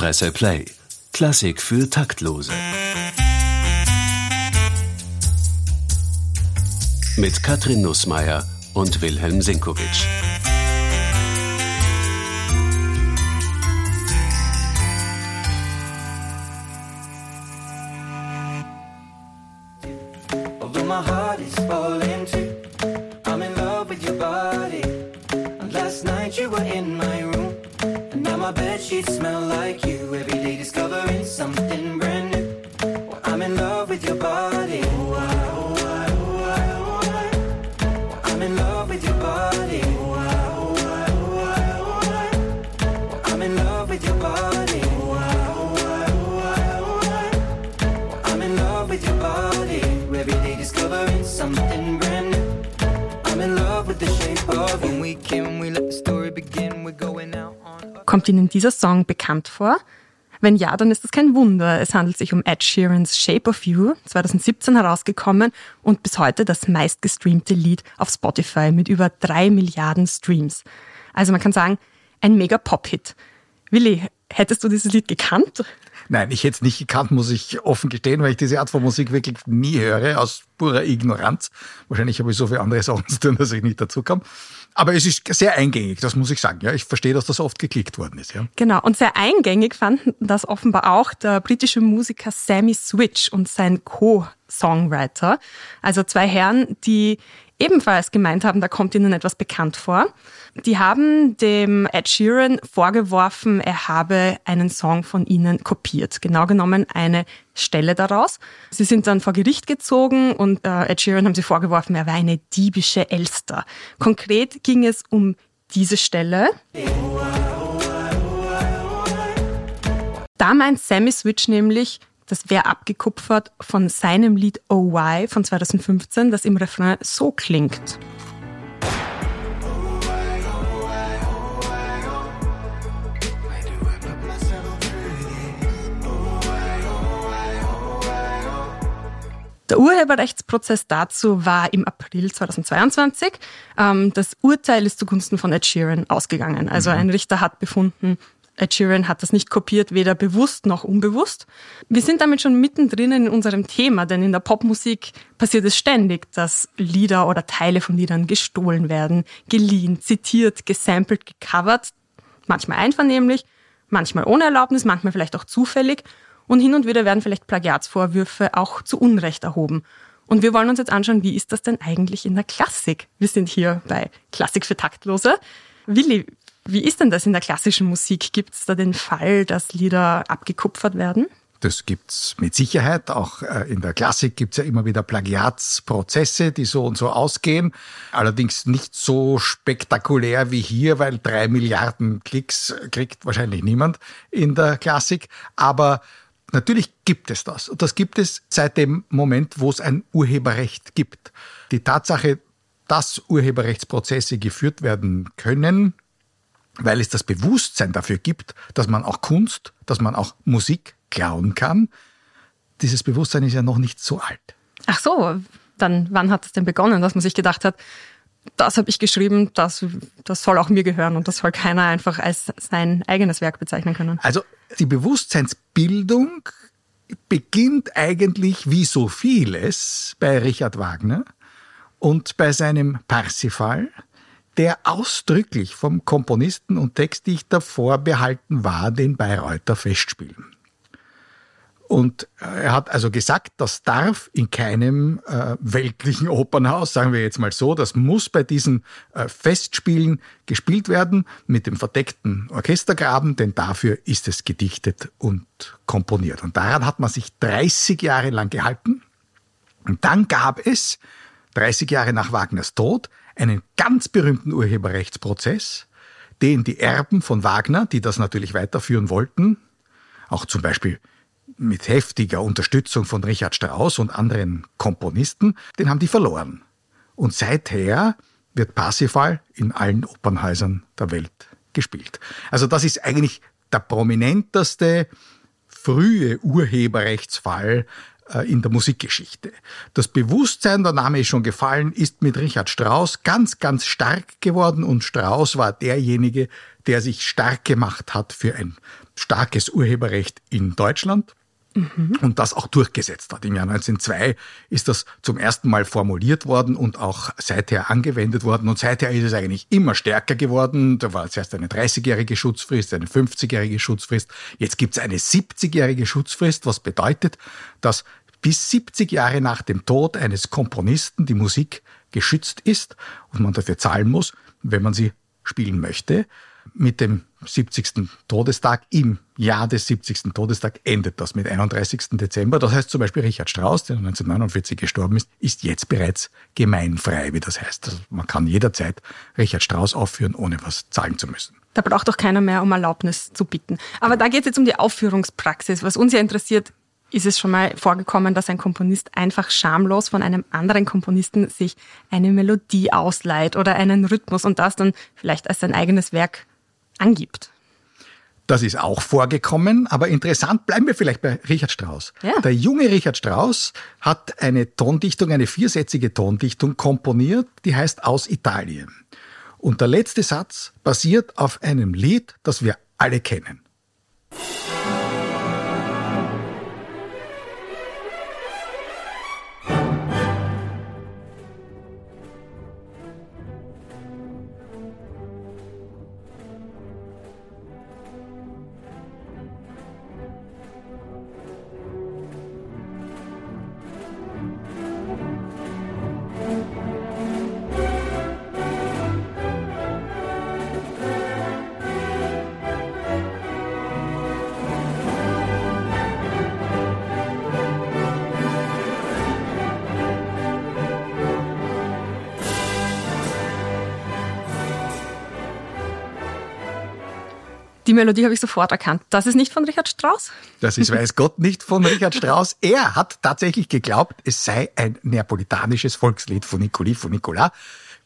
Presse Play. Klassik für Taktlose. Mit Katrin Nussmeier und Wilhelm Sinkowitsch. Bekannt vor? Wenn ja, dann ist das kein Wunder. Es handelt sich um Ed Sheerans Shape of You, 2017 herausgekommen und bis heute das meistgestreamte Lied auf Spotify mit über drei Milliarden Streams. Also man kann sagen, ein mega Pop-Hit. Willi, hättest du dieses Lied gekannt? Nein, ich hätte es nicht gekannt, muss ich offen gestehen, weil ich diese Art von Musik wirklich nie höre, aus purer Ignoranz. Wahrscheinlich habe ich so viele andere Sachen zu tun, dass ich nicht dazu komme. Aber es ist sehr eingängig, das muss ich sagen. Ja, ich verstehe, dass das oft geklickt worden ist. Ja. Genau, und sehr eingängig fanden das offenbar auch der britische Musiker Sammy Switch und sein Co-Songwriter. Also zwei Herren, die ebenfalls gemeint haben, da kommt ihnen etwas bekannt vor. Die haben dem Ed Sheeran vorgeworfen, er habe einen Song von ihnen kopiert. Genau genommen eine Stelle daraus. Sie sind dann vor Gericht gezogen und äh, Ed Sheeran haben sie vorgeworfen, er wäre eine diebische Elster. Konkret ging es um diese Stelle. Da meint Sammy Switch nämlich, das wäre abgekupfert von seinem Lied Oh Why von 2015, das im Refrain so klingt. Der Urheberrechtsprozess dazu war im April 2022. Ähm, das Urteil ist zugunsten von Ed Sheeran ausgegangen. Also ein Richter hat befunden, Ed Sheeran hat das nicht kopiert, weder bewusst noch unbewusst. Wir sind damit schon mittendrin in unserem Thema, denn in der Popmusik passiert es ständig, dass Lieder oder Teile von Liedern gestohlen werden, geliehen, zitiert, gesampelt, gecovert, manchmal einvernehmlich, manchmal ohne Erlaubnis, manchmal vielleicht auch zufällig. Und hin und wieder werden vielleicht Plagiatsvorwürfe auch zu Unrecht erhoben. Und wir wollen uns jetzt anschauen, wie ist das denn eigentlich in der Klassik? Wir sind hier bei Klassik für Taktlose. Willi, wie ist denn das in der klassischen Musik? Gibt es da den Fall, dass Lieder abgekupfert werden? Das gibt's mit Sicherheit. Auch äh, in der Klassik gibt's ja immer wieder Plagiatsprozesse, die so und so ausgehen. Allerdings nicht so spektakulär wie hier, weil drei Milliarden Klicks kriegt wahrscheinlich niemand in der Klassik. Aber natürlich gibt es das. Und das gibt es seit dem Moment, wo es ein Urheberrecht gibt. Die Tatsache, dass Urheberrechtsprozesse geführt werden können, weil es das Bewusstsein dafür gibt, dass man auch Kunst, dass man auch Musik klauen kann. Dieses Bewusstsein ist ja noch nicht so alt. Ach so, dann wann hat es denn begonnen, dass man sich gedacht hat, das habe ich geschrieben, das, das soll auch mir gehören und das soll keiner einfach als sein eigenes Werk bezeichnen können. Also die Bewusstseinsbildung beginnt eigentlich wie so vieles bei Richard Wagner und bei seinem Parsifal, der ausdrücklich vom Komponisten und Textdichter vorbehalten war den Bayreuther Festspielen. Und äh, er hat also gesagt, das darf in keinem äh, weltlichen Opernhaus, sagen wir jetzt mal so, das muss bei diesen äh, Festspielen gespielt werden mit dem verdeckten Orchestergraben, denn dafür ist es gedichtet und komponiert. Und daran hat man sich 30 Jahre lang gehalten. Und dann gab es, 30 Jahre nach Wagners Tod, einen ganz berühmten Urheberrechtsprozess, den die Erben von Wagner, die das natürlich weiterführen wollten, auch zum Beispiel mit heftiger Unterstützung von Richard Strauss und anderen Komponisten, den haben die verloren. Und seither wird Parsifal in allen Opernhäusern der Welt gespielt. Also das ist eigentlich der prominenteste frühe Urheberrechtsfall in der Musikgeschichte. Das Bewusstsein, der Name ist schon gefallen, ist mit Richard Strauss ganz, ganz stark geworden und Strauss war derjenige, der sich stark gemacht hat für ein starkes Urheberrecht in Deutschland und das auch durchgesetzt hat. Im Jahr 1902 ist das zum ersten Mal formuliert worden und auch seither angewendet worden. Und seither ist es eigentlich immer stärker geworden. Da war zuerst eine 30-jährige Schutzfrist, eine 50-jährige Schutzfrist. Jetzt gibt es eine 70-jährige Schutzfrist, was bedeutet, dass bis 70 Jahre nach dem Tod eines Komponisten die Musik geschützt ist und man dafür zahlen muss, wenn man sie spielen möchte mit dem 70. Todestag, im Jahr des 70. Todestag endet das mit 31. Dezember. Das heißt zum Beispiel Richard Strauss, der 1949 gestorben ist, ist jetzt bereits gemeinfrei, wie das heißt. Also man kann jederzeit Richard Strauss aufführen, ohne was zahlen zu müssen. Da braucht doch keiner mehr um Erlaubnis zu bitten. Aber da geht es jetzt um die Aufführungspraxis. Was uns ja interessiert, ist es schon mal vorgekommen, dass ein Komponist einfach schamlos von einem anderen Komponisten sich eine Melodie ausleiht oder einen Rhythmus und das dann vielleicht als sein eigenes Werk angibt. Das ist auch vorgekommen, aber interessant bleiben wir vielleicht bei Richard Strauss. Ja. Der junge Richard Strauss hat eine Tondichtung, eine viersätzige Tondichtung komponiert, die heißt Aus Italien. Und der letzte Satz basiert auf einem Lied, das wir alle kennen. Die Melodie habe ich sofort erkannt. Das ist nicht von Richard Strauss? Das ist, weiß Gott, nicht von Richard Strauss. Er hat tatsächlich geglaubt, es sei ein neapolitanisches Volkslied von Nicoli, von Nicola.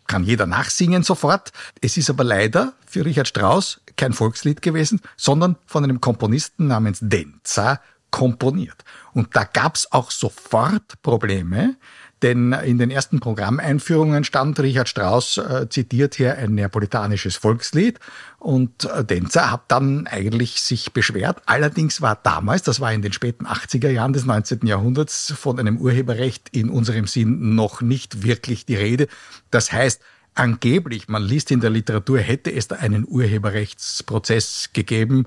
Kann jeder nachsingen sofort. Es ist aber leider für Richard Strauss kein Volkslied gewesen, sondern von einem Komponisten namens Denza komponiert. Und da gab's auch sofort Probleme, denn in den ersten Programmeinführungen stand Richard Strauss äh, zitiert hier ein neapolitanisches Volkslied und äh, Denzer hat dann eigentlich sich beschwert. Allerdings war damals, das war in den späten 80er Jahren des 19. Jahrhunderts, von einem Urheberrecht in unserem Sinn noch nicht wirklich die Rede. Das heißt, angeblich, man liest in der Literatur, hätte es da einen Urheberrechtsprozess gegeben,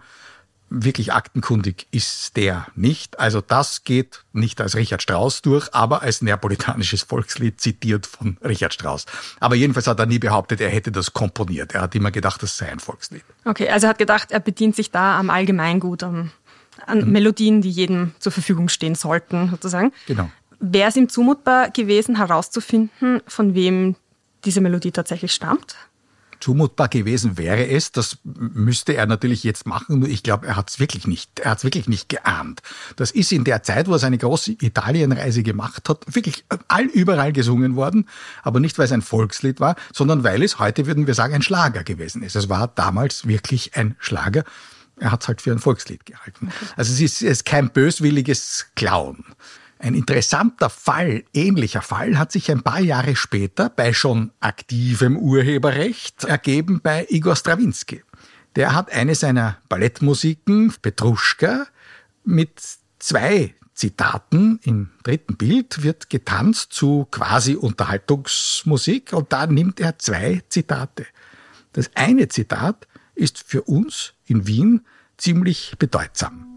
wirklich aktenkundig ist der nicht. Also das geht nicht als Richard Strauss durch, aber als neapolitanisches Volkslied zitiert von Richard Strauss. Aber jedenfalls hat er nie behauptet, er hätte das komponiert. Er hat immer gedacht, das sei ein Volkslied. Okay, also er hat gedacht, er bedient sich da am Allgemeingut, an, an mhm. Melodien, die jedem zur Verfügung stehen sollten, sozusagen. Genau. Wäre es ihm zumutbar gewesen, herauszufinden, von wem diese Melodie tatsächlich stammt? Zumutbar gewesen wäre es. Das müsste er natürlich jetzt machen. Nur ich glaube, er hat es wirklich nicht. Er hat es wirklich nicht geahnt. Das ist in der Zeit, wo er seine große Italienreise gemacht hat, wirklich all überall gesungen worden. Aber nicht, weil es ein Volkslied war, sondern weil es heute würden wir sagen ein Schlager gewesen ist. Es war damals wirklich ein Schlager. Er hat es halt für ein Volkslied gehalten. Also es ist, es ist kein böswilliges Klauen. Ein interessanter Fall, ähnlicher Fall, hat sich ein paar Jahre später bei schon aktivem Urheberrecht ergeben bei Igor Strawinski. Der hat eine seiner Ballettmusiken, Petruschka, mit zwei Zitaten im dritten Bild wird getanzt zu quasi Unterhaltungsmusik und da nimmt er zwei Zitate. Das eine Zitat ist für uns in Wien ziemlich bedeutsam.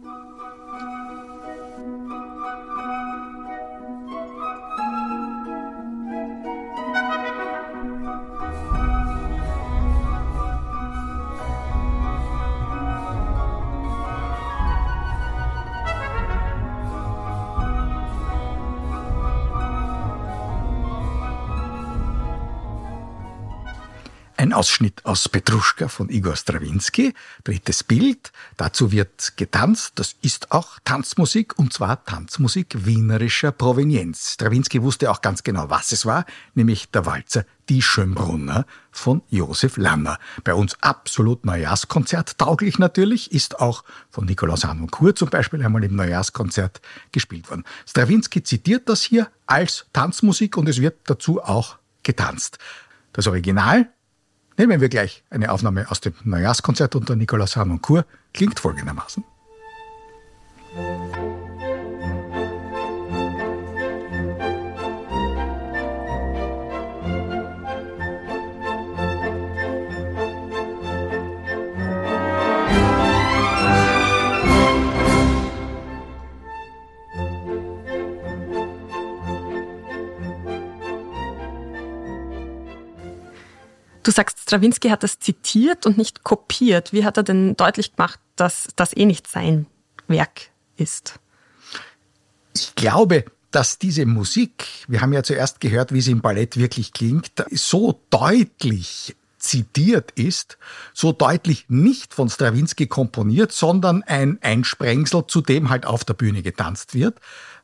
Ein Ausschnitt aus Petruschka von Igor Strawinski, drittes Bild. Dazu wird getanzt. Das ist auch Tanzmusik und zwar Tanzmusik wienerischer Provenienz. Strawinski wusste auch ganz genau, was es war, nämlich der Walzer Die Schönbrunner von Josef Lanner. Bei uns absolut Neujahrskonzert tauglich natürlich, ist auch von Nikolaus Hanoncourt zum Beispiel einmal im Neujahrskonzert gespielt worden. Strawinski zitiert das hier als Tanzmusik und es wird dazu auch getanzt. Das Original Nehmen wir gleich eine Aufnahme aus dem Neujahrskonzert unter Nikolaus Harnoncourt. Klingt folgendermaßen. Du sagst, Strawinski hat das zitiert und nicht kopiert. Wie hat er denn deutlich gemacht, dass das eh nicht sein Werk ist? Ich glaube, dass diese Musik, wir haben ja zuerst gehört, wie sie im Ballett wirklich klingt, so deutlich zitiert ist, so deutlich nicht von Strawinski komponiert, sondern ein Einsprengsel, zu dem halt auf der Bühne getanzt wird,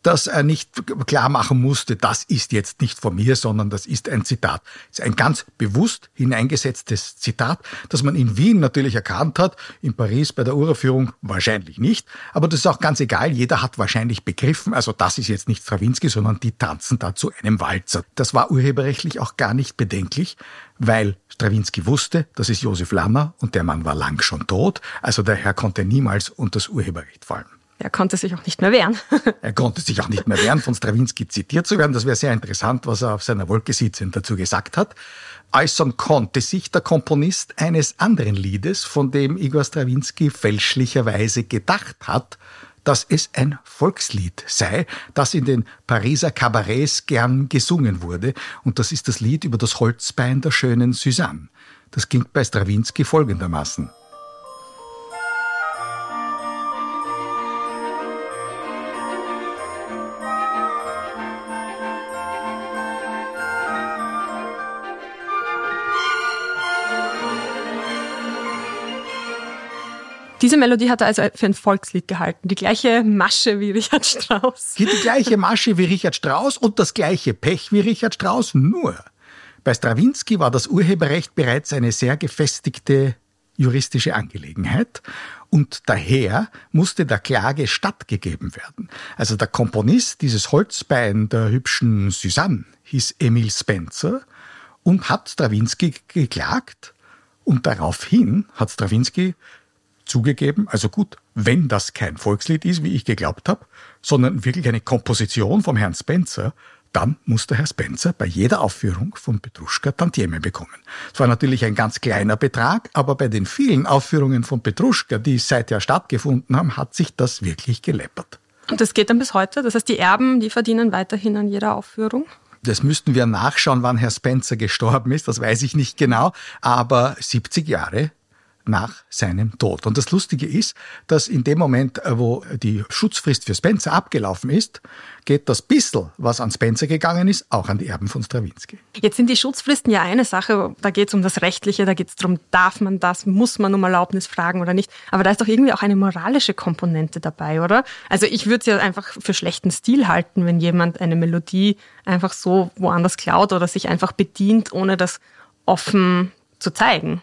dass er nicht klar machen musste, das ist jetzt nicht von mir, sondern das ist ein Zitat. Das ist ein ganz bewusst hineingesetztes Zitat, das man in Wien natürlich erkannt hat, in Paris bei der Uraufführung wahrscheinlich nicht, aber das ist auch ganz egal, jeder hat wahrscheinlich begriffen, also das ist jetzt nicht Strawinski, sondern die tanzen da zu einem Walzer. Das war urheberrechtlich auch gar nicht bedenklich, weil Strawinski wusste, das ist Josef Lanner und der Mann war lang schon tot, also der Herr konnte niemals unter das Urheberrecht fallen. Er konnte sich auch nicht mehr wehren. er konnte sich auch nicht mehr wehren, von Strawinski zitiert zu werden. Das wäre sehr interessant, was er auf seiner Wolke sitzend dazu gesagt hat. Äußern konnte sich der Komponist eines anderen Liedes, von dem Igor Strawinski fälschlicherweise gedacht hat, dass es ein Volkslied sei, das in den Pariser Kabarets gern gesungen wurde. Und das ist das Lied über das Holzbein der schönen Suzanne. Das ging bei Strawinski folgendermaßen. Diese Melodie hat er also für ein Volkslied gehalten. Die gleiche Masche wie Richard Strauss. Die gleiche Masche wie Richard Strauss und das gleiche Pech wie Richard Strauss. Nur bei Strawinski war das Urheberrecht bereits eine sehr gefestigte juristische Angelegenheit und daher musste der Klage stattgegeben werden. Also der Komponist dieses Holzbein der hübschen Suzanne hieß Emil Spencer und hat Strawinski geklagt und daraufhin hat Strawinski zugegeben, also gut, wenn das kein Volkslied ist, wie ich geglaubt habe, sondern wirklich eine Komposition vom Herrn Spencer, dann muss der Herr Spencer bei jeder Aufführung von Petruschka Tantieme bekommen. Es war natürlich ein ganz kleiner Betrag, aber bei den vielen Aufführungen von Petruschka, die seither stattgefunden haben, hat sich das wirklich geleppert. Und das geht dann bis heute? Das heißt, die Erben, die verdienen weiterhin an jeder Aufführung? Das müssten wir nachschauen, wann Herr Spencer gestorben ist, das weiß ich nicht genau, aber 70 Jahre nach seinem Tod. Und das Lustige ist, dass in dem Moment, äh, wo die Schutzfrist für Spencer abgelaufen ist, geht das bissel, was an Spencer gegangen ist, auch an die Erben von Strawinski. Jetzt sind die Schutzfristen ja eine Sache, da geht es um das Rechtliche, da geht es darum, darf man das, muss man um Erlaubnis fragen oder nicht. Aber da ist doch irgendwie auch eine moralische Komponente dabei, oder? Also ich würde es ja einfach für schlechten Stil halten, wenn jemand eine Melodie einfach so woanders klaut oder sich einfach bedient, ohne das offen zu zeigen.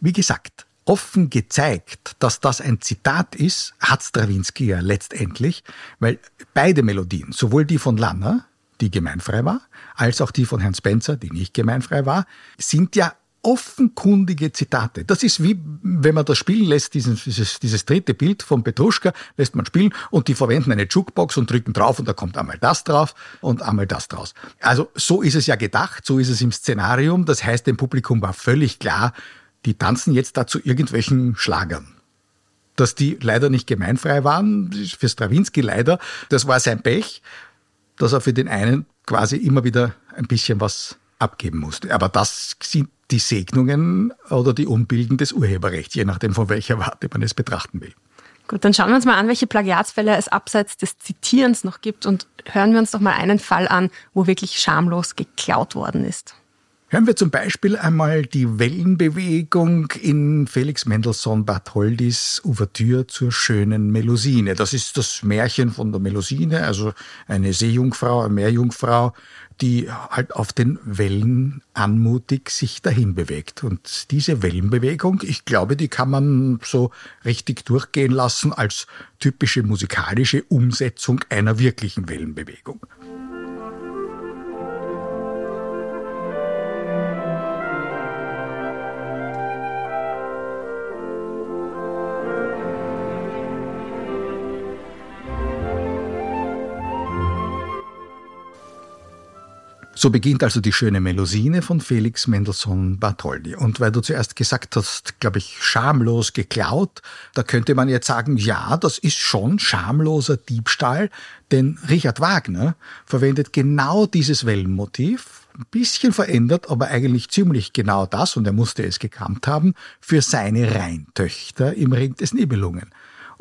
Wie gesagt, offen gezeigt, dass das ein Zitat ist, hat Strawinski ja letztendlich, weil beide Melodien, sowohl die von Lanner, die gemeinfrei war, als auch die von Herrn Spencer, die nicht gemeinfrei war, sind ja offenkundige Zitate. Das ist wie, wenn man das spielen lässt, dieses, dieses, dieses dritte Bild von Petruschka, lässt man spielen und die verwenden eine Jukebox und drücken drauf und da kommt einmal das drauf und einmal das draus. Also so ist es ja gedacht, so ist es im Szenarium. Das heißt, dem Publikum war völlig klar, die tanzen jetzt da zu irgendwelchen Schlagern. Dass die leider nicht gemeinfrei waren, für Strawinski leider, das war sein Pech, dass er für den einen quasi immer wieder ein bisschen was abgeben musste. Aber das sind die Segnungen oder die Unbilden des Urheberrechts, je nachdem von welcher Warte man es betrachten will. Gut, dann schauen wir uns mal an, welche Plagiatsfälle es abseits des Zitierens noch gibt und hören wir uns doch mal einen Fall an, wo wirklich schamlos geklaut worden ist. Hören wir zum Beispiel einmal die Wellenbewegung in Felix Mendelssohn Bartholdis Ouvertüre zur schönen Melusine. Das ist das Märchen von der Melusine, also eine Seejungfrau, eine Meerjungfrau, die halt auf den Wellen anmutig sich dahin bewegt. Und diese Wellenbewegung, ich glaube, die kann man so richtig durchgehen lassen als typische musikalische Umsetzung einer wirklichen Wellenbewegung. So beginnt also die schöne Melusine von Felix Mendelssohn Bartholdy. Und weil du zuerst gesagt hast, glaube ich, schamlos geklaut, da könnte man jetzt sagen, ja, das ist schon schamloser Diebstahl, denn Richard Wagner verwendet genau dieses Wellenmotiv, ein bisschen verändert, aber eigentlich ziemlich genau das, und er musste es gekannt haben, für seine Rheintöchter im Ring des Nibelungen.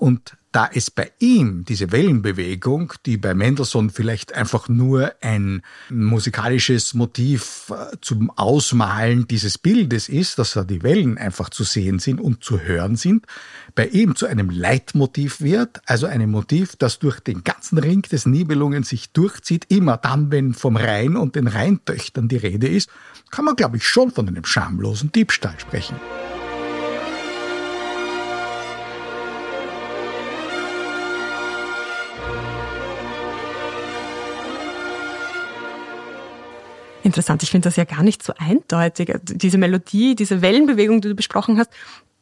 Und da es bei ihm diese Wellenbewegung, die bei Mendelssohn vielleicht einfach nur ein musikalisches Motiv äh, zum Ausmalen dieses Bildes ist, dass da die Wellen einfach zu sehen sind und zu hören sind, bei ihm zu einem Leitmotiv wird, also einem Motiv, das durch den ganzen Ring des Nibelungen sich durchzieht, immer dann, wenn vom Rhein und den Rheintöchtern die Rede ist, kann man, glaube ich, schon von einem schamlosen Diebstahl sprechen. Interessant, ich finde das ja gar nicht so eindeutig. Diese Melodie, diese Wellenbewegung, die du besprochen hast,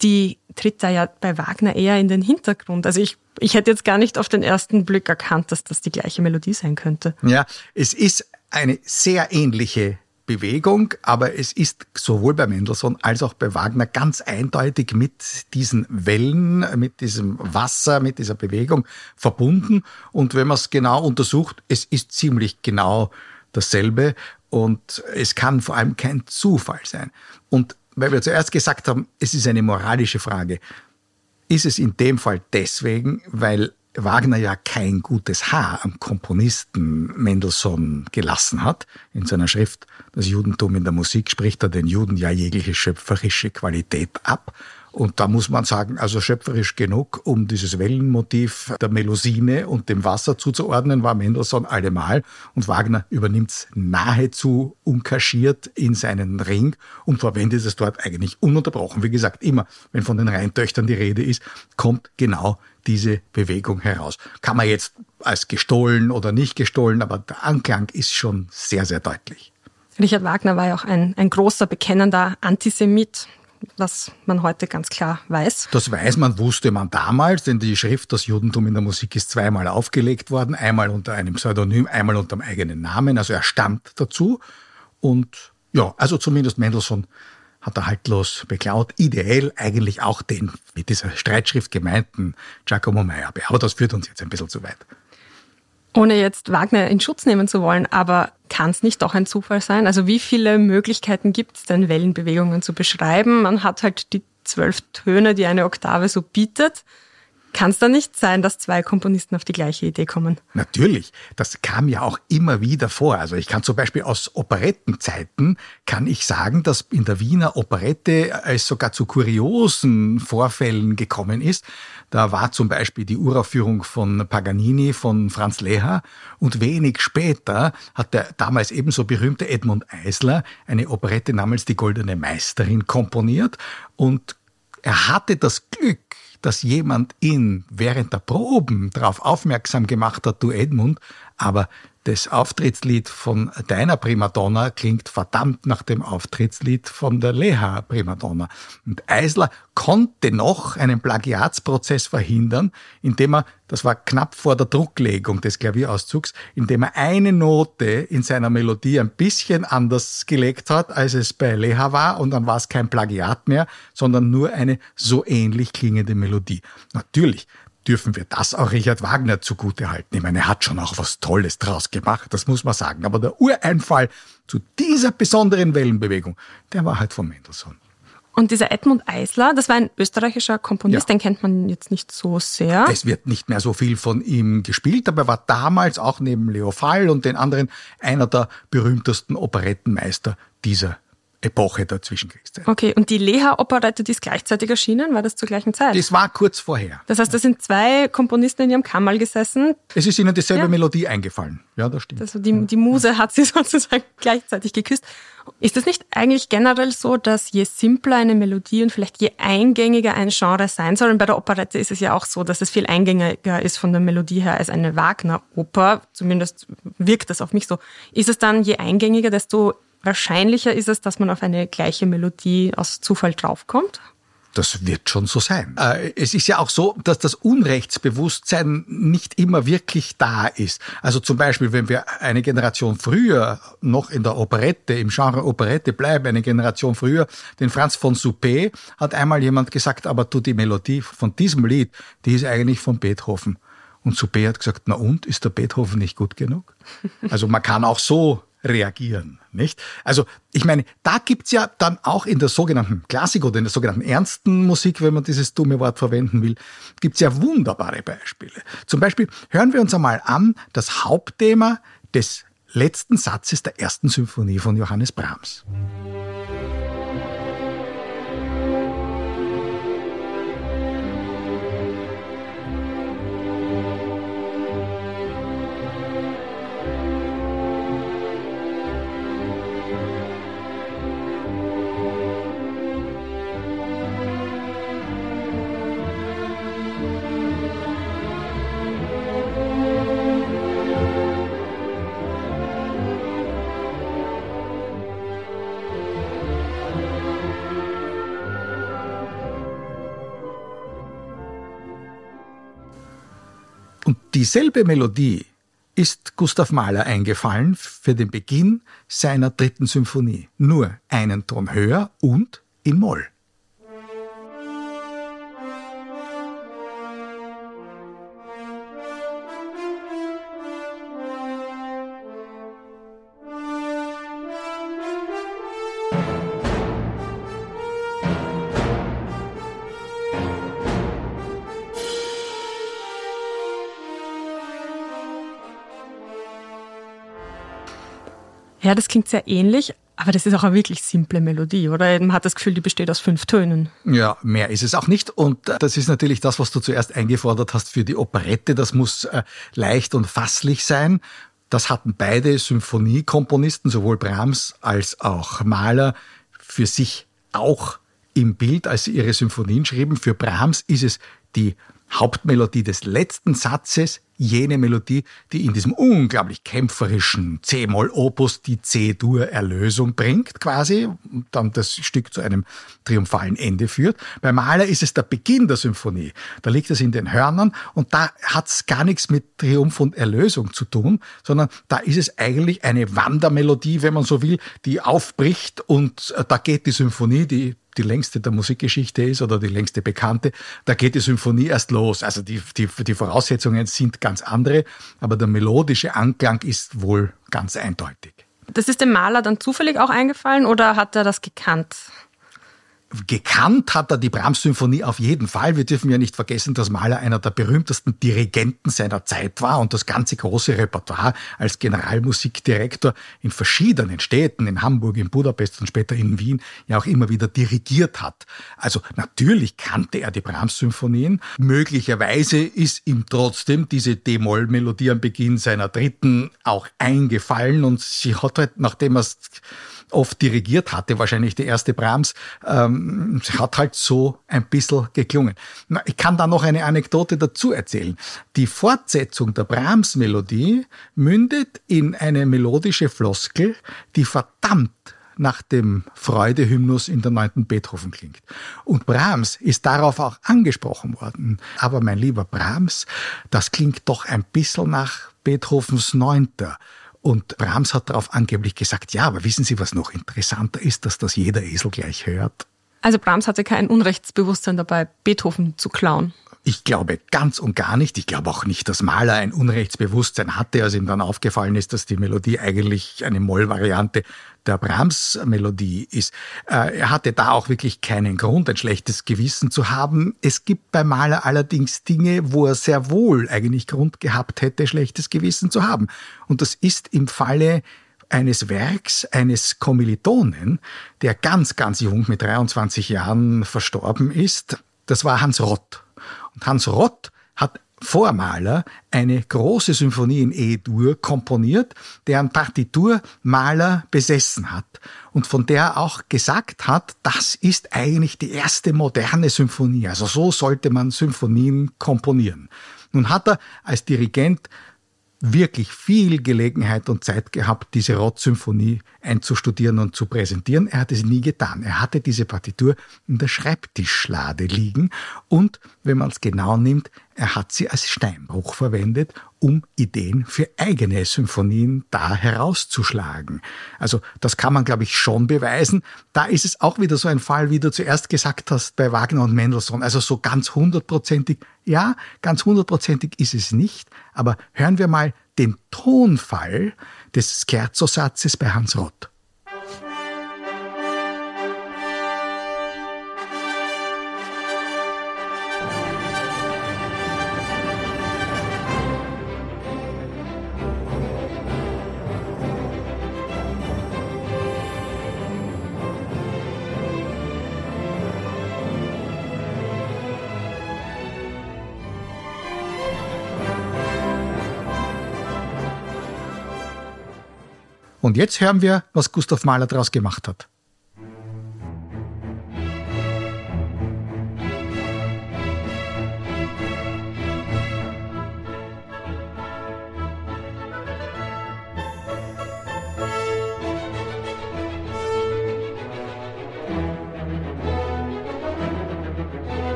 die tritt da ja bei Wagner eher in den Hintergrund. Also ich, ich hätte jetzt gar nicht auf den ersten Blick erkannt, dass das die gleiche Melodie sein könnte. Ja, es ist eine sehr ähnliche Bewegung, aber es ist sowohl bei Mendelssohn als auch bei Wagner ganz eindeutig mit diesen Wellen, mit diesem Wasser, mit dieser Bewegung verbunden. Und wenn man es genau untersucht, es ist ziemlich genau dasselbe. Und es kann vor allem kein Zufall sein. Und weil wir zuerst gesagt haben, es ist eine moralische Frage, ist es in dem Fall deswegen, weil Wagner ja kein gutes Haar am Komponisten Mendelssohn gelassen hat. In seiner Schrift Das Judentum in der Musik spricht er den Juden ja jegliche schöpferische Qualität ab. Und da muss man sagen, also schöpferisch genug, um dieses Wellenmotiv der Melusine und dem Wasser zuzuordnen, war Mendelssohn allemal. Und Wagner übernimmt es nahezu unkaschiert in seinen Ring und verwendet es dort eigentlich ununterbrochen. Wie gesagt, immer, wenn von den Rheintöchtern die Rede ist, kommt genau diese Bewegung heraus. Kann man jetzt als gestohlen oder nicht gestohlen, aber der Anklang ist schon sehr, sehr deutlich. Richard Wagner war ja auch ein, ein großer, bekennender Antisemit was man heute ganz klar weiß. Das weiß man, wusste man damals, denn die Schrift Das Judentum in der Musik ist zweimal aufgelegt worden, einmal unter einem Pseudonym, einmal unter dem eigenen Namen, also er stammt dazu. Und ja, also zumindest Mendelssohn hat er haltlos beklaut, ideell eigentlich auch den mit dieser Streitschrift gemeinten Giacomo Meyerbeer. Aber das führt uns jetzt ein bisschen zu weit. Ohne jetzt Wagner in Schutz nehmen zu wollen, aber kann es nicht doch ein Zufall sein? Also wie viele Möglichkeiten gibt es denn, Wellenbewegungen zu beschreiben? Man hat halt die zwölf Töne, die eine Oktave so bietet. Kann es da nicht sein, dass zwei Komponisten auf die gleiche Idee kommen? Natürlich. Das kam ja auch immer wieder vor. Also ich kann zum Beispiel aus Operettenzeiten kann ich sagen, dass in der Wiener Operette es sogar zu kuriosen Vorfällen gekommen ist. Da war zum Beispiel die Uraufführung von Paganini von Franz Leher und wenig später hat der damals ebenso berühmte Edmund Eisler eine Operette namens Die Goldene Meisterin komponiert und er hatte das Glück, dass jemand ihn während der Proben darauf aufmerksam gemacht hat, du Edmund, aber das Auftrittslied von deiner Primadonna klingt verdammt nach dem Auftrittslied von der Leha Primadonna. Und Eisler konnte noch einen Plagiatsprozess verhindern, indem er, das war knapp vor der Drucklegung des Klavierauszugs, indem er eine Note in seiner Melodie ein bisschen anders gelegt hat, als es bei Leha war, und dann war es kein Plagiat mehr, sondern nur eine so ähnlich klingende Melodie. Natürlich, dürfen wir das auch Richard Wagner zugutehalten. Ich meine, er hat schon auch was Tolles draus gemacht, das muss man sagen. Aber der Ureinfall zu dieser besonderen Wellenbewegung, der war halt von Mendelssohn. Und dieser Edmund Eisler, das war ein österreichischer Komponist, ja. den kennt man jetzt nicht so sehr. Es wird nicht mehr so viel von ihm gespielt, aber er war damals auch neben Leo Fall und den anderen einer der berühmtesten Operettenmeister dieser Epoche der Zwischenkriegszeit. Okay, und die Leha-Operette, die ist gleichzeitig erschienen, war das zur gleichen Zeit? Das war kurz vorher. das heißt, da sind zwei Komponisten in ihrem Kammerl gesessen. Es ist ihnen dieselbe Ja. Melodie eingefallen. Ja, das stimmt. Also die, die Muse hat sie sozusagen gleichzeitig geküsst. Ist es nicht eigentlich generell so, dass je simpler eine Melodie und vielleicht je eingängiger ein Genre sein soll, und bei der Operette ist es ja auch so, dass es viel eingängiger ist von der Melodie her als eine Wagner-Oper, zumindest wirkt das auf mich so. Ist es dann je eingängiger, desto wahrscheinlicher ist es, dass man auf eine gleiche Melodie aus Zufall draufkommt? Das wird schon so sein. Äh, Es ist ja auch so, dass das Unrechtsbewusstsein nicht immer wirklich da ist. Also zum Beispiel, wenn wir eine Generation früher noch in der Operette, im Genre Operette bleiben, eine Generation früher, den Franz von Suppé, hat einmal jemand gesagt, aber du, die Melodie von diesem Lied, die ist eigentlich von Beethoven. Und Suppé hat gesagt, na und, ist der Beethoven nicht gut genug? Also man kann auch so reagieren, nicht? Also ich meine, da gibt's ja dann auch in der sogenannten Klassik oder in der sogenannten ernsten Musik, wenn man dieses dumme Wort verwenden will, gibt's ja wunderbare Beispiele. Zum Beispiel hören wir uns einmal an das Hauptthema des letzten Satzes der ersten Symphonie von Johannes Brahms. Dieselbe Melodie ist Gustav Mahler eingefallen für den Beginn seiner dritten Symphonie. Nur einen Ton höher und in Moll. Ja, das klingt sehr ähnlich, aber das ist auch eine wirklich simple Melodie, oder? Man hat das Gefühl, die besteht aus fünf Tönen. Ja, mehr ist es auch nicht. Und äh, das ist natürlich das, was du zuerst eingefordert hast für die Operette. Das muss äh, leicht und fasslich sein. Das hatten beide Symphoniekomponisten, sowohl Brahms als auch Mahler, für sich auch im Bild, als sie ihre Symphonien schrieben. Für Brahms ist es die Hauptmelodie des letzten Satzes, jene Melodie, die in diesem unglaublich kämpferischen C-Moll-Opus die C-Dur-Erlösung bringt, quasi, und dann das Stück zu einem triumphalen Ende führt. Bei Mahler ist es der Beginn der Symphonie. Da liegt es in den Hörnern und da hat es gar nichts mit Triumph und Erlösung zu tun, sondern da ist es eigentlich eine Wandermelodie, wenn man so will, die aufbricht und äh, da geht die Symphonie, die die längste der Musikgeschichte ist oder die längste bekannte, da geht die Symphonie erst los. Also die, die, die Voraussetzungen sind ganz andere, aber der melodische Anklang ist wohl ganz eindeutig. Das ist dem Maler dann zufällig auch eingefallen oder hat er das gekannt? Gekannt hat er die Brahms-Symphonie auf jeden Fall. Wir dürfen ja nicht vergessen, dass Mahler einer der berühmtesten Dirigenten seiner Zeit war und das ganze große Repertoire als Generalmusikdirektor in verschiedenen Städten, in Hamburg, in Budapest und später in Wien, ja auch immer wieder dirigiert hat. Also natürlich kannte er die Brahms-Symphonien. Möglicherweise ist ihm trotzdem diese D-Moll-Melodie am Beginn seiner dritten auch eingefallen und sie hat halt, nachdem er oft dirigiert hatte, wahrscheinlich die erste Brahms, ähm, hat halt so ein bisschen geklungen. Ich kann da noch eine Anekdote dazu erzählen. Die Fortsetzung der Brahms-Melodie mündet in eine melodische Floskel, die verdammt nach dem Freudehymnus in der neunten Beethoven klingt. Und Brahms ist darauf auch angesprochen worden. Aber mein lieber Brahms, das klingt doch ein bisschen nach Beethovens Neunter. Und Brahms hat darauf angeblich gesagt, ja, aber wissen Sie, was noch interessanter ist, dass das jeder Esel gleich hört? Also Brahms hatte kein Unrechtsbewusstsein dabei, Beethoven zu klauen. Ich glaube ganz und gar nicht. Ich glaube auch nicht, dass Mahler ein Unrechtsbewusstsein hatte, als ihm dann aufgefallen ist, dass die Melodie eigentlich eine Mollvariante der Brahms-Melodie ist. Äh, Er hatte da auch wirklich keinen Grund, ein schlechtes Gewissen zu haben. Es gibt bei Mahler allerdings Dinge, wo er sehr wohl eigentlich Grund gehabt hätte, schlechtes Gewissen zu haben. Und das ist im Falle eines Werks eines Kommilitonen, der ganz, ganz jung mit 23 Jahren verstorben ist. Das war Hans Rott. Und Hans Rott hat vor Mahler eine große Symphonie in E-Dur komponiert, deren Partitur Mahler besessen hat und von der er auch gesagt hat, das ist eigentlich die erste moderne Symphonie. Also so sollte man Symphonien komponieren. Nun hat er als Dirigent wirklich viel Gelegenheit und Zeit gehabt, diese Rott-Symphonie einzustudieren und zu präsentieren. Er hat es nie getan. Er hatte diese Partitur in der Schreibtischlade liegen und, wenn man es genau nimmt, er hat sie als Steinbruch verwendet, um Ideen für eigene Symphonien da herauszuschlagen. Also das kann man, glaube ich, schon beweisen. Da ist es auch wieder so ein Fall, wie du zuerst gesagt hast, bei Wagner und Mendelssohn. Also so ganz hundertprozentig, ja, ganz hundertprozentig ist es nicht. Aber hören wir mal den Tonfall des Scherzo-Satzes bei Hans Rott. Und jetzt hören wir, was Gustav Mahler daraus gemacht hat.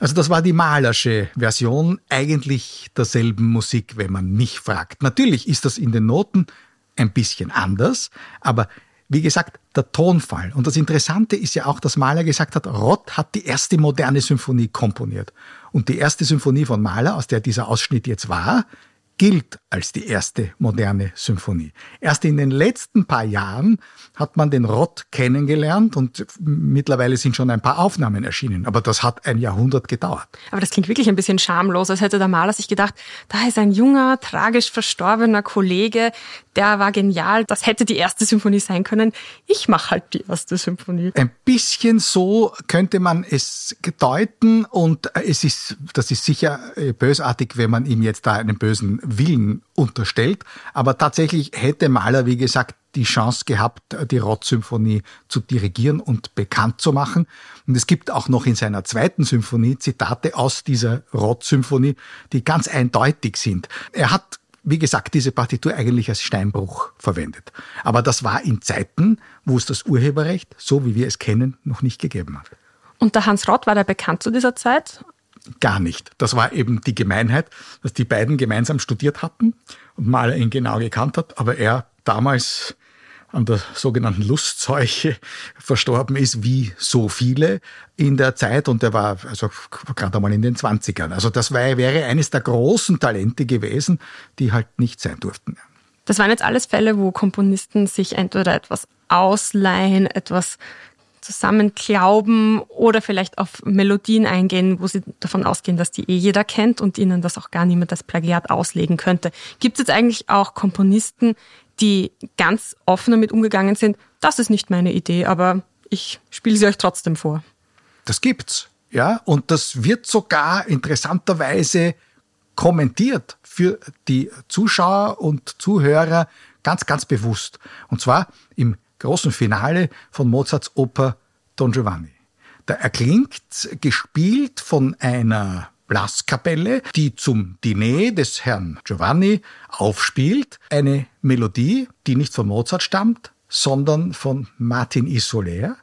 Also das war die malersche Version eigentlich derselben Musik, wenn man mich fragt. Natürlich ist das in den Noten ein bisschen anders, aber wie gesagt, der Tonfall. Und das Interessante ist ja auch, dass Mahler gesagt hat, Rott hat die erste moderne Symphonie komponiert. Und die erste Symphonie von Mahler, aus der dieser Ausschnitt jetzt war, gilt als die erste moderne Symphonie. Erst in den letzten paar Jahren hat man den Rott kennengelernt und mittlerweile sind schon ein paar Aufnahmen erschienen. Aber das hat ein Jahrhundert gedauert. Aber das klingt wirklich ein bisschen schamlos, als hätte der Maler sich gedacht, da ist ein junger, tragisch verstorbener Kollege, der war genial, das hätte die erste Symphonie sein können. Ich mache halt die erste Symphonie. Ein bisschen so könnte man es deuten und es ist, das ist sicher bösartig, wenn man ihm jetzt da einen bösen Willen unterstellt. Aber tatsächlich hätte Mahler, wie gesagt, die Chance gehabt, die Rott-Symphonie zu dirigieren und bekannt zu machen. Und es gibt auch noch in seiner zweiten Symphonie Zitate aus dieser Rott-Symphonie, die ganz eindeutig sind. Er hat wie gesagt, diese Partitur eigentlich als Steinbruch verwendet. Aber das war in Zeiten, wo es das Urheberrecht, so wie wir es kennen, noch nicht gegeben hat. Und der Hans Rott war der bekannt zu dieser Zeit? Gar nicht. Das war eben die Gemeinheit, dass die beiden gemeinsam studiert hatten und Mahler ihn genau gekannt hat, aber er damals an der sogenannten Lustseuche verstorben ist, wie so viele in der Zeit. Und er war also gerade einmal in den Zwanzigern. Also das war, wäre eines der großen Talente gewesen, die halt nicht sein durften. Das waren jetzt alles Fälle, wo Komponisten sich entweder etwas ausleihen, etwas zusammenklauben oder vielleicht auf Melodien eingehen, wo sie davon ausgehen, dass die eh jeder kennt und ihnen das auch gar niemand als Plagiat auslegen könnte. Gibt es jetzt eigentlich auch Komponisten, die ganz offen damit umgegangen sind, das ist nicht meine Idee, aber ich spiele sie euch trotzdem vor. Das gibt's, ja, und das wird sogar interessanterweise kommentiert für die Zuschauer und Zuhörer ganz, ganz bewusst. Und zwar im großen Finale von Mozarts Oper Don Giovanni. Da erklingt, gespielt von einer Blaskapelle, die zum Diner des Herrn Giovanni aufspielt. Eine Melodie, die nicht von Mozart stammt, sondern von Martin Isoler.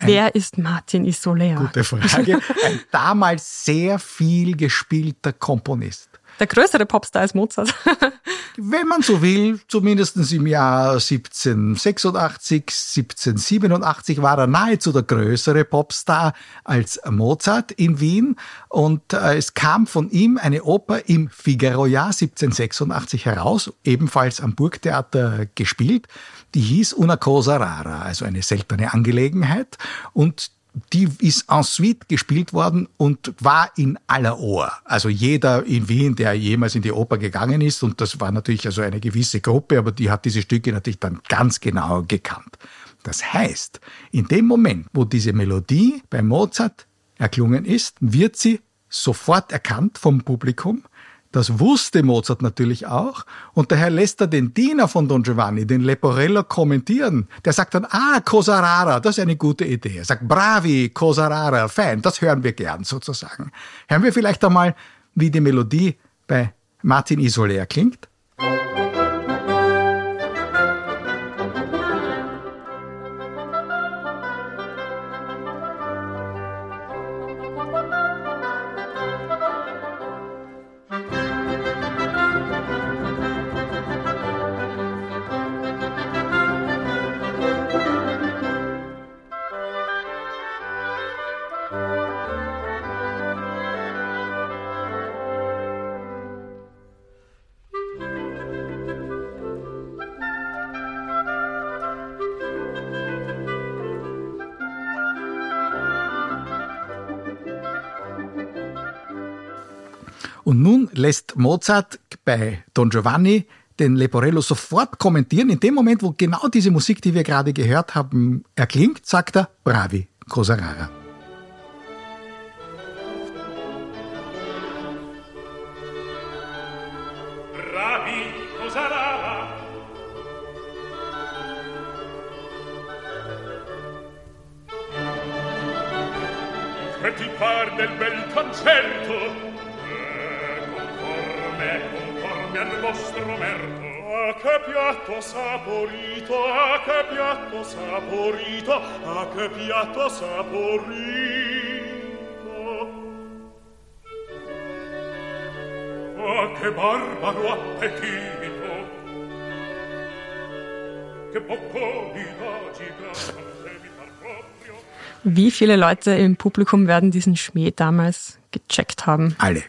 Wer ist Martin Isoler? Gute Frage. Ein damals sehr viel gespielter Komponist. Der größere Popstar ist Mozart. Wenn man so will, zumindest im Jahr 1786, 1787 war er nahezu der größere Popstar als Mozart in Wien. Und äh, es kam von ihm eine Oper im Figaro-Jahr 1786 heraus, ebenfalls am Burgtheater gespielt. Die hieß Una cosa rara, also eine seltene Angelegenheit. Und die ist en suite gespielt worden und war in aller Ohr. Also jeder in Wien, der jemals in die Oper gegangen ist, und das war natürlich also eine gewisse Gruppe, aber die hat diese Stücke natürlich dann ganz genau gekannt. Das heißt, in dem Moment, wo diese Melodie bei Mozart erklungen ist, wird sie sofort erkannt vom Publikum das wusste Mozart natürlich auch. Und daher lässt er den Diener von Don Giovanni, den Leporello, kommentieren. Der sagt dann, ah, Cosa Rara, das ist eine gute Idee. Er sagt, bravi, Cosa Rara, fein, das hören wir gern sozusagen. Hören wir vielleicht einmal, wie die Melodie bei Martin Isoler klingt. Und nun lässt Mozart bei Don Giovanni den Leporello sofort kommentieren. In dem Moment, wo genau diese Musik, die wir gerade gehört haben, erklingt, sagt er Bravi, Cosa saporito, ah, che piatto saporito, ah, che piatto saporito. Ah, che barbaro appetito! Che bocconi da gigante mi par proprio... Wie viele Leute im Publikum werden diesen Schmäh damals gecheckt haben? Alle.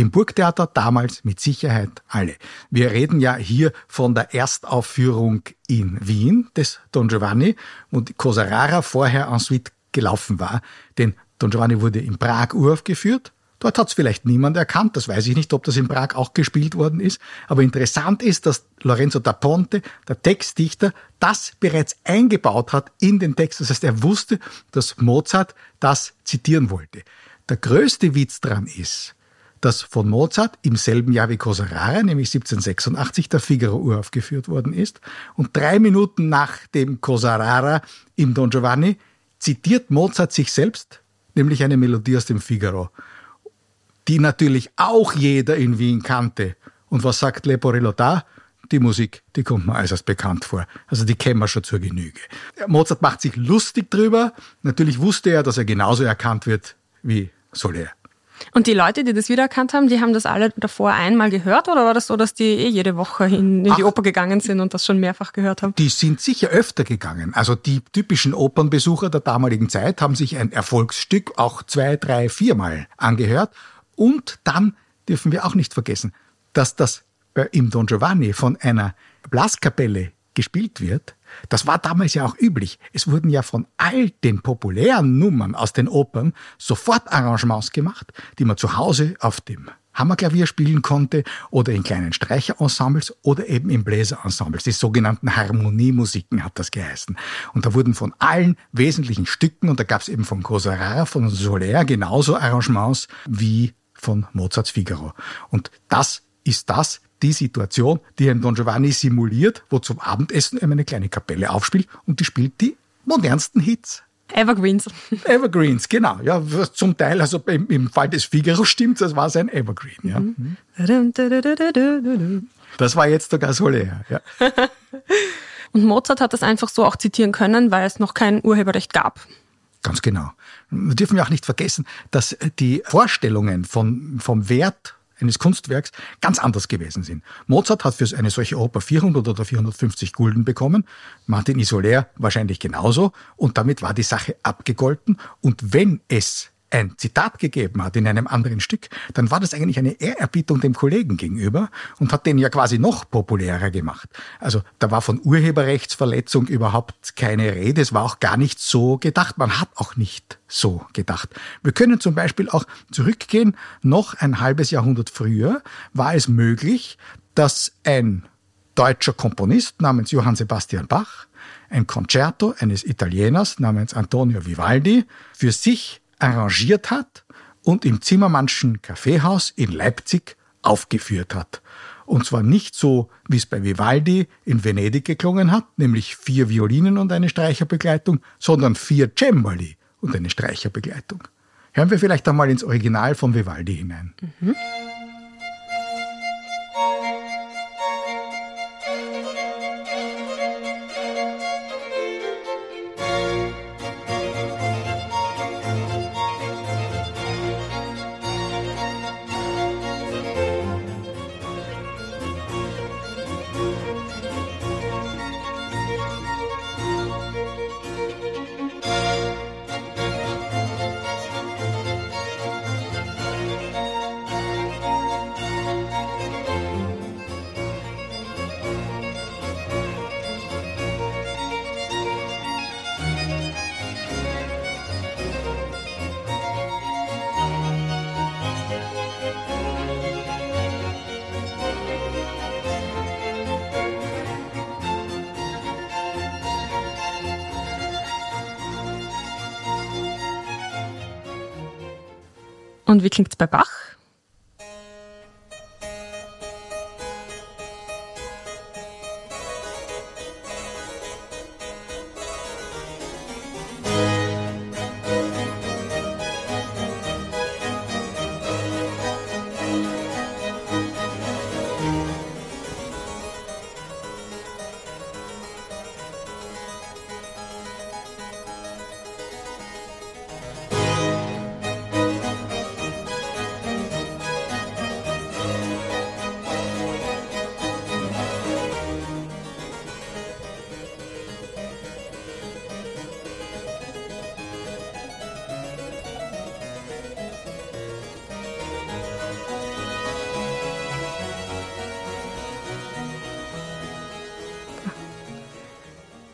Im Burgtheater damals mit Sicherheit alle. Wir reden ja hier von der Erstaufführung in Wien des Don Giovanni und Cosa Rara vorher en suite gelaufen war. Denn Don Giovanni wurde in Prag uraufgeführt. Dort hat es vielleicht niemand erkannt, das weiß ich nicht, ob das in Prag auch gespielt worden ist. Aber interessant ist, dass Lorenzo da Ponte, der Textdichter, das bereits eingebaut hat in den Text. Das heißt, er wusste, dass Mozart das zitieren wollte. Der größte Witz dran ist, dass von Mozart im selben Jahr wie Cosa Rara, nämlich 1786, der Figaro uraufgeführt worden ist. Und drei Minuten nach dem Cosa Rara im Don Giovanni zitiert Mozart sich selbst, nämlich eine Melodie aus dem Figaro, die natürlich auch jeder in Wien kannte. Und was sagt Leporello da? Die Musik, die kommt mir äußerst bekannt vor. Also die kennen wir schon zur Genüge. Mozart macht sich lustig drüber. Natürlich wusste er, dass er genauso erkannt wird wie Soler. Und die Leute, die das wiedererkannt haben, die haben das alle davor einmal gehört oder war das so, dass die eh jede Woche in, in die Ach. Oper gegangen sind und das schon mehrfach gehört haben? Die sind sicher öfter gegangen. Also die typischen Opernbesucher der damaligen Zeit haben sich ein Erfolgsstück auch zwei, drei, viermal angehört. Und dann dürfen wir auch nicht vergessen, dass das im Don Giovanni von einer Blaskapelle gespielt wird. Das war damals ja auch üblich. Es wurden ja von all den populären Nummern aus den Opern sofort Arrangements gemacht, die man zu Hause auf dem Hammerklavier spielen konnte oder in kleinen Streicherensembles oder eben in Bläserensembles. Die sogenannten Harmoniemusiken hat das geheißen. Und da wurden von allen wesentlichen Stücken, und da gab es eben von Cosa Rara, von Soler genauso Arrangements wie von Mozarts Figaro. Und das ist das, die Situation, die ein Don Giovanni simuliert, wo zum Abendessen eben eine kleine Kapelle aufspielt und die spielt die modernsten Hits. Evergreens. Evergreens, genau. Ja, zum Teil, also im, im Fall des Figaro stimmt, das war sein Evergreen. Ja. Das war jetzt sogar Soler. Ja. Und Mozart hat das einfach so auch zitieren können, weil es noch kein Urheberrecht gab. Ganz genau. Wir dürfen ja auch nicht vergessen, dass die Vorstellungen von, vom Wert eines Kunstwerks ganz anders gewesen sind. Mozart hat für eine solche Oper 400 oder 450 Gulden bekommen, Martin Isoler wahrscheinlich genauso und damit war die Sache abgegolten und wenn es ein Zitat gegeben hat in einem anderen Stück, dann war das eigentlich eine Ehrerbietung dem Kollegen gegenüber und hat den ja quasi noch populärer gemacht. Also da war von Urheberrechtsverletzung überhaupt keine Rede. Es war auch gar nicht so gedacht. Man hat auch nicht so gedacht. Wir können zum Beispiel auch zurückgehen, noch ein halbes Jahrhundert früher war es möglich, dass ein deutscher Komponist namens Johann Sebastian Bach ein Concerto eines Italieners namens Antonio Vivaldi für sich arrangiert hat und im Zimmermannschen Kaffeehaus in Leipzig aufgeführt hat. Und zwar nicht so, wie es bei Vivaldi in Venedig geklungen hat, nämlich vier Violinen und eine Streicherbegleitung, sondern vier Cembali und eine Streicherbegleitung. Hören wir vielleicht einmal ins Original von Vivaldi hinein. Mhm. Und wie klingt es bei Bach?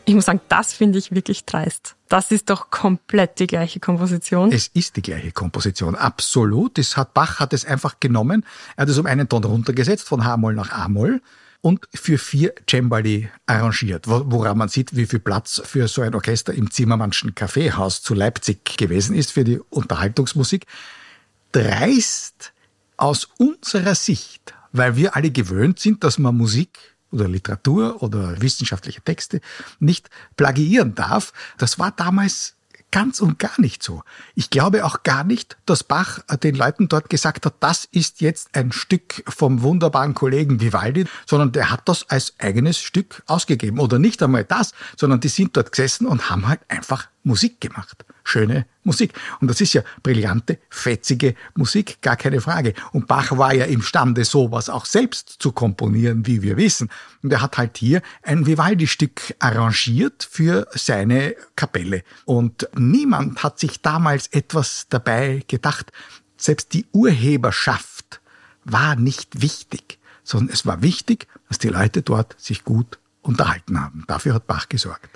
Ich muss sagen, das finde ich wirklich dreist. Das ist doch komplett die gleiche Komposition. Es ist die gleiche Komposition, absolut. Das hat, Bach hat es einfach genommen. Er hat es um einen Ton runtergesetzt, von H-Moll nach A-Moll und für vier Cembali arrangiert, woran man sieht, wie viel Platz für so ein Orchester im Zimmermannschen Kaffeehaus zu Leipzig gewesen ist für die Unterhaltungsmusik. Dreist aus unserer Sicht, weil wir alle gewöhnt sind, dass man Musik oder Literatur oder wissenschaftliche Texte nicht plagiieren darf. Das war damals ganz und gar nicht so. Ich glaube auch gar nicht, dass Bach den Leuten dort gesagt hat, das ist jetzt ein Stück vom wunderbaren Kollegen Vivaldi, sondern der hat das als eigenes Stück ausgegeben. Oder nicht einmal das, sondern die sind dort gesessen und haben halt einfach Musik gemacht. Schöne Musik. Und das ist ja brillante, fetzige Musik, gar keine Frage. Und Bach war ja imstande, sowas auch selbst zu komponieren, wie wir wissen. Und er hat halt hier ein Vivaldi-Stück arrangiert für seine Kapelle. Und niemand hat sich damals etwas dabei gedacht. Selbst die Urheberschaft war nicht wichtig, sondern es war wichtig, dass die Leute dort sich gut unterhalten haben. Dafür hat Bach gesorgt.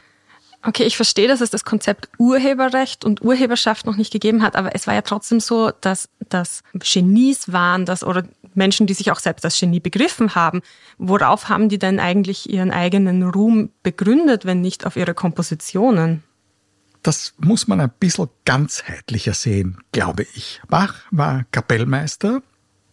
Okay, ich verstehe, dass es das Konzept Urheberrecht und Urheberschaft noch nicht gegeben hat, aber es war ja trotzdem so, dass das Genies waren, dass oder Menschen, die sich auch selbst als Genie begriffen haben. Worauf haben die denn eigentlich ihren eigenen Ruhm begründet, wenn nicht auf ihre Kompositionen? Das muss man ein bisschen ganzheitlicher sehen, glaube ich. Bach war Kapellmeister,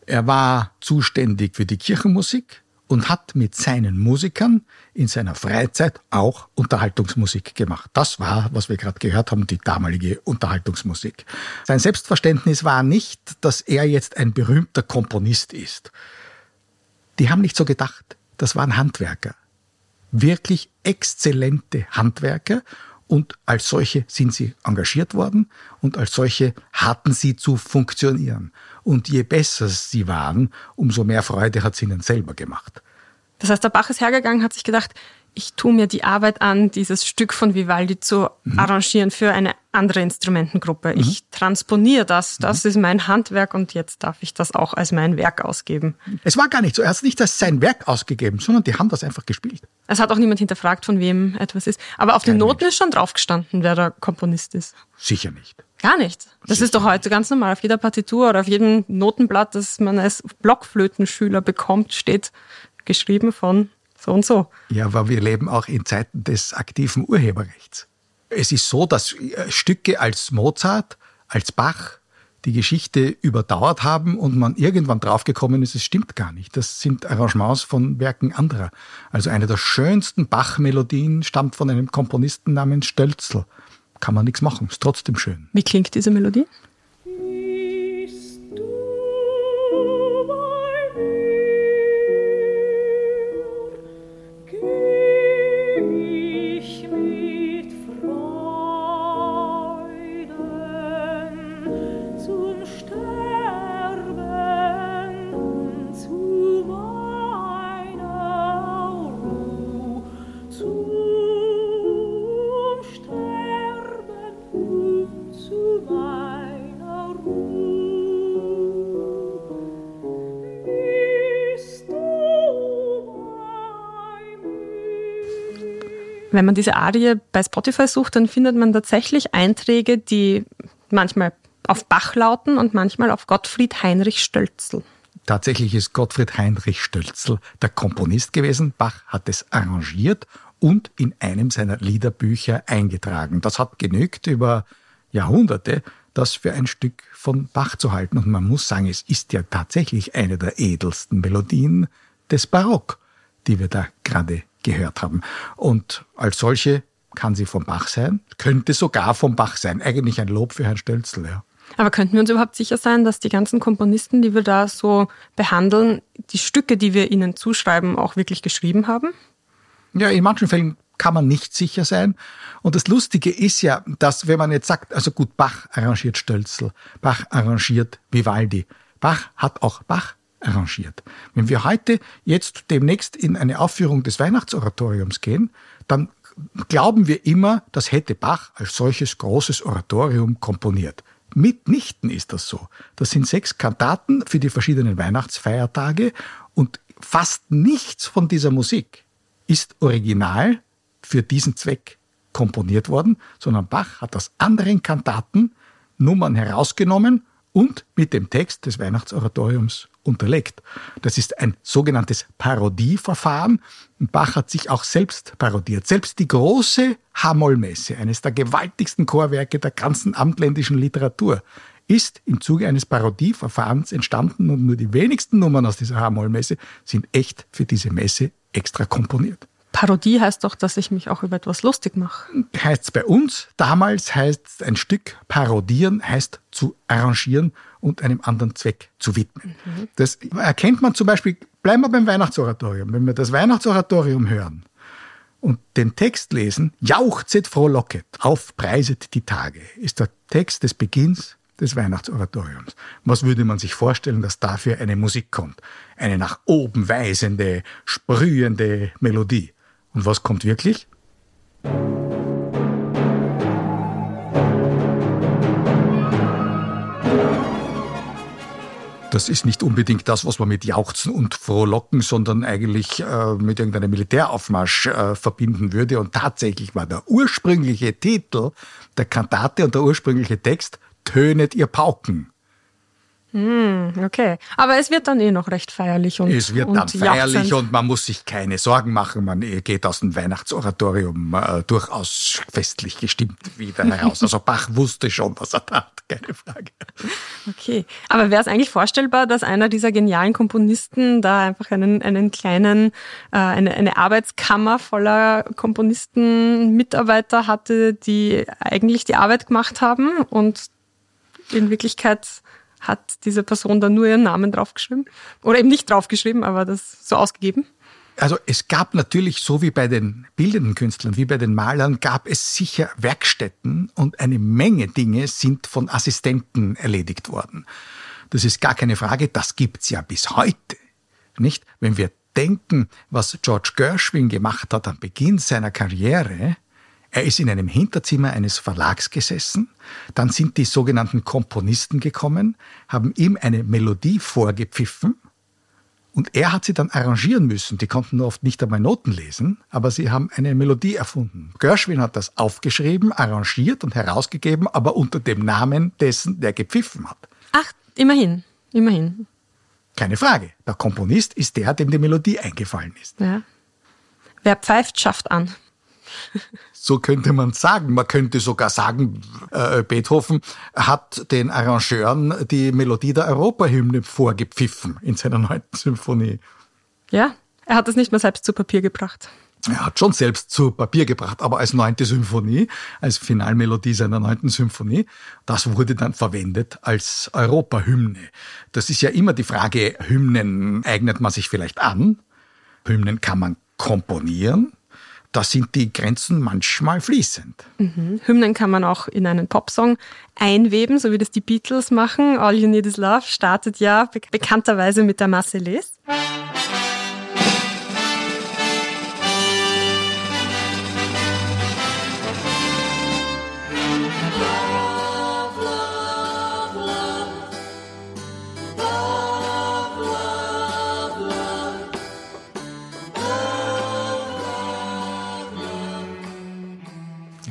er war zuständig für die Kirchenmusik, und hat mit seinen Musikern in seiner Freizeit auch Unterhaltungsmusik gemacht. Das war, was wir gerade gehört haben, die damalige Unterhaltungsmusik. Sein Selbstverständnis war nicht, dass er jetzt ein berühmter Komponist ist. Die haben nicht so gedacht. Das waren Handwerker. Wirklich exzellente Handwerker und als solche sind sie engagiert worden und als solche hatten sie zu funktionieren. Und je besser sie waren, umso mehr Freude hat es ihnen selber gemacht. Das heißt, der Bach ist hergegangen, hat sich gedacht, ich tue mir die Arbeit an, dieses Stück von Vivaldi zu Mhm. arrangieren für eine andere Instrumentengruppe. Ich transponiere das, das Mhm. ist mein Handwerk und jetzt darf ich das auch als mein Werk ausgeben. Es war gar nicht so. Er hat nicht als sein Werk ausgegeben, sondern die haben das einfach gespielt. Es hat auch niemand hinterfragt, von wem etwas ist. Aber auf den Kein Noten ist schon draufgestanden, wer der Komponist ist. Sicher nicht. Gar nicht. Das ist doch heute ganz normal. Auf jeder Partitur oder auf jedem Notenblatt, das man als Blockflötenschüler bekommt, steht geschrieben von so und so. Ja, aber wir leben auch in Zeiten des aktiven Urheberrechts. Es ist so, dass äh, Stücke als Mozart, als Bach die Geschichte überdauert haben und man irgendwann draufgekommen ist, es stimmt gar nicht. Das sind Arrangements von Werken anderer. Also eine der schönsten Bach-Melodien stammt von einem Komponisten namens Stölzl. Kann man nichts machen, ist trotzdem schön. Wie klingt diese Melodie? Wenn man diese Arie bei Spotify sucht, dann findet man tatsächlich Einträge, die manchmal auf Bach lauten und manchmal auf Gottfried Heinrich Stölzl. Tatsächlich ist Gottfried Heinrich Stölzl der Komponist gewesen. Bach hat es arrangiert und in einem seiner Liederbücher eingetragen. Das hat genügt über Jahrhunderte, das für ein Stück von Bach zu halten. Und man muss sagen, es ist ja tatsächlich eine der edelsten Melodien des Barock, die wir da gerade gehört haben. Und als solche kann sie vom Bach sein, könnte sogar vom Bach sein. Eigentlich ein Lob für Herrn Stölzl, ja. Aber könnten wir uns überhaupt sicher sein, dass die ganzen Komponisten, die wir da so behandeln, die Stücke, die wir ihnen zuschreiben, auch wirklich geschrieben haben? Ja, in manchen Fällen kann man nicht sicher sein. Und das Lustige ist ja, dass wenn man jetzt sagt, also gut, Bach arrangiert Stölzl, Bach arrangiert Vivaldi, Bach hat auch Bach arrangiert. Wenn wir heute jetzt demnächst in eine Aufführung des Weihnachtsoratoriums gehen, dann glauben wir immer, das hätte Bach als solches großes Oratorium komponiert. Mitnichten ist das so. Das sind sechs Kantaten für die verschiedenen Weihnachtsfeiertage und fast nichts von dieser Musik ist original für diesen Zweck komponiert worden, sondern Bach hat aus anderen Kantaten Nummern herausgenommen und mit dem Text des Weihnachtsoratoriums unterlegt. Das ist ein sogenanntes Parodieverfahren. Bach hat sich auch selbst parodiert. Selbst die große H-Moll-Messe, eines der gewaltigsten Chorwerke der ganzen amtländischen Literatur, ist im Zuge eines Parodieverfahrens entstanden und nur die wenigsten Nummern aus dieser H-Moll-Messe sind echt für diese Messe extra komponiert. Parodie heißt doch, dass ich mich auch über etwas lustig mache. heißt es bei uns. Damals heißt ein Stück parodieren, heißt zu arrangieren und einem anderen Zweck zu widmen. Das erkennt man zum Beispiel, bleiben wir beim Weihnachtsoratorium. Wenn wir das Weihnachtsoratorium hören und den Text lesen, jauchzet frohlocket, aufpreiset die Tage, ist der Text des Beginns des Weihnachtsoratoriums. Was würde man sich vorstellen, dass dafür eine Musik kommt? Eine nach oben weisende, sprühende Melodie. Und was kommt wirklich? Das ist nicht unbedingt das, was man mit Jauchzen und Frohlocken, sondern eigentlich äh, mit irgendeinem Militäraufmarsch äh, verbinden würde. Und tatsächlich war der ursprüngliche Titel der Kantate und der ursprüngliche Text Tönet ihr Pauken. Okay. Aber es wird dann eh noch recht feierlich und Es wird und dann feierlich und man muss sich keine Sorgen machen. Man geht aus dem Weihnachtsoratorium äh, durchaus festlich gestimmt wieder heraus. Also Bach wusste schon, was er tat, keine Frage. Okay. Aber wäre es eigentlich vorstellbar, dass einer dieser genialen Komponisten da einfach einen, einen kleinen, äh, eine, eine Arbeitskammer voller Komponisten, Mitarbeiter hatte, die eigentlich die Arbeit gemacht haben und in Wirklichkeit hat diese Person dann nur ihren Namen draufgeschrieben? Oder eben nicht draufgeschrieben, aber das so ausgegeben? Also es gab natürlich, so wie bei den bildenden Künstlern, wie bei den Malern, gab es sicher Werkstätten und eine Menge Dinge sind von Assistenten erledigt worden. Das ist gar keine Frage, das gibt's ja bis heute. Nicht? Wenn wir denken, was George Gershwin gemacht hat am Beginn seiner Karriere, er ist in einem Hinterzimmer eines Verlags gesessen, dann sind die sogenannten Komponisten gekommen, haben ihm eine Melodie vorgepfiffen und er hat sie dann arrangieren müssen. Die konnten oft nicht einmal Noten lesen, aber sie haben eine Melodie erfunden. Gershwin hat das aufgeschrieben, arrangiert und herausgegeben, aber unter dem Namen dessen, der gepfiffen hat. Ach, immerhin, immerhin. Keine Frage. Der Komponist ist der, dem die Melodie eingefallen ist. Ja. Wer pfeift, schafft an. So könnte man sagen. Man könnte sogar sagen, äh, Beethoven hat den Arrangeuren die Melodie der Europahymne vorgepfiffen in seiner neunten Symphonie. Ja, er hat es nicht mehr selbst zu Papier gebracht. Er hat schon selbst zu Papier gebracht, aber als neunte Symphonie, als Finalmelodie seiner neunten Symphonie, das wurde dann verwendet als Europahymne. Das ist ja immer die Frage, Hymnen eignet man sich vielleicht an? Hymnen kann man komponieren? Da sind die Grenzen manchmal fließend. Mhm. Hymnen kann man auch in einen Popsong einweben, so wie das die Beatles machen. All You Need Is Love startet ja be bekannterweise mit der Marseillaise.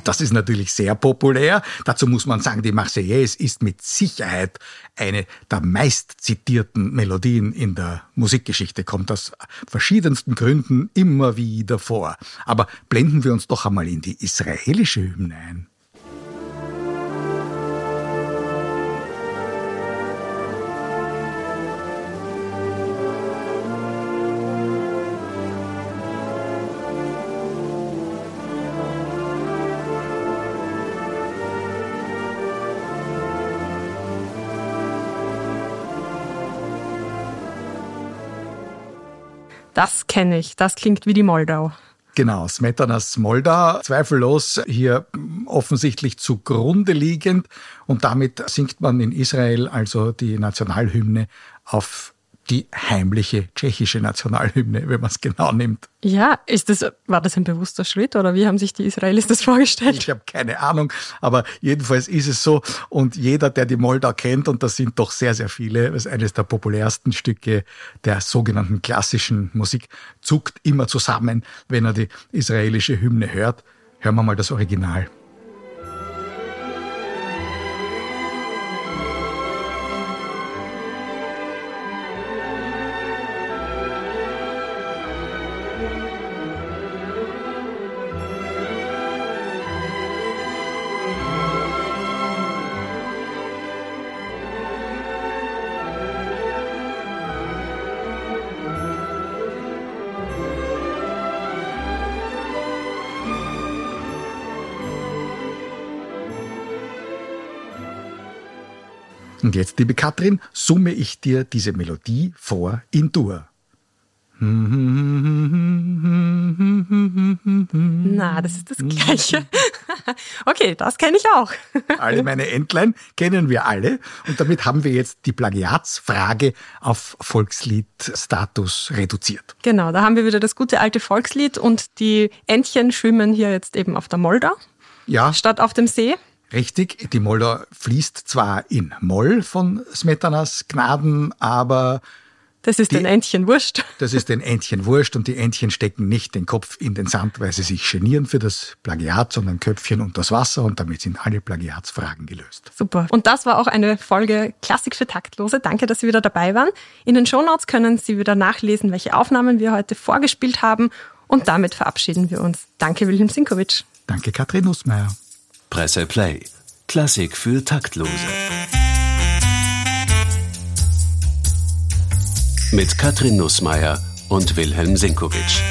Das ist natürlich sehr populär. Dazu muss man sagen, die Marseillaise ist mit Sicherheit eine der meist zitierten Melodien in der Musikgeschichte, kommt aus verschiedensten Gründen immer wieder vor. Aber blenden wir uns doch einmal in die israelische Hymne ein. Das kenne ich. Das klingt wie die Moldau. Genau, Smetanas Moldau, zweifellos hier offensichtlich zugrunde liegend und damit singt man in Israel also die Nationalhymne auf die heimliche tschechische Nationalhymne, wenn man es genau nimmt. Ja, ist das, war das ein bewusster Schritt oder wie haben sich die Israelis das vorgestellt? Ich habe keine Ahnung, aber jedenfalls ist es so. Und jeder, der die Moldau kennt, und das sind doch sehr, sehr viele, das ist eines der populärsten Stücke der sogenannten klassischen Musik, zuckt immer zusammen, wenn er die israelische Hymne hört. Hören wir mal das Original. Und jetzt, liebe Katrin, summe ich dir diese Melodie vor in Dur. Na, das ist das Gleiche. Okay, das kenne ich auch. Alle meine Entlein kennen wir alle. Und damit haben wir jetzt die Plagiatsfrage auf Volksliedstatus reduziert. Genau, da haben wir wieder das gute alte Volkslied und die Entchen schwimmen hier jetzt eben auf der Moldau Ja, statt auf dem See. Richtig. Die Moldau fließt zwar in Moll von Smetanas Gnaden, aber Das ist Die- den Entchen wurscht. das ist den Entchen wurscht und die Entchen stecken nicht den Kopf in den Sand, weil sie sich genieren für das Plagiat, sondern Köpfchen unter das Wasser und damit sind alle Plagiatsfragen gelöst. Super. Und das war auch eine Folge Klassik für Taktlose. Danke, dass Sie wieder dabei waren. In den Shownotes können Sie wieder nachlesen, welche Aufnahmen wir heute vorgespielt haben. Und damit verabschieden wir uns. Danke, Wilhelm Sinkowitsch. Danke, Katrin Nussmeier. Presse Play. Klassik für Taktlose. Mit Katrin Nussmeier und Wilhelm Sinkowitsch.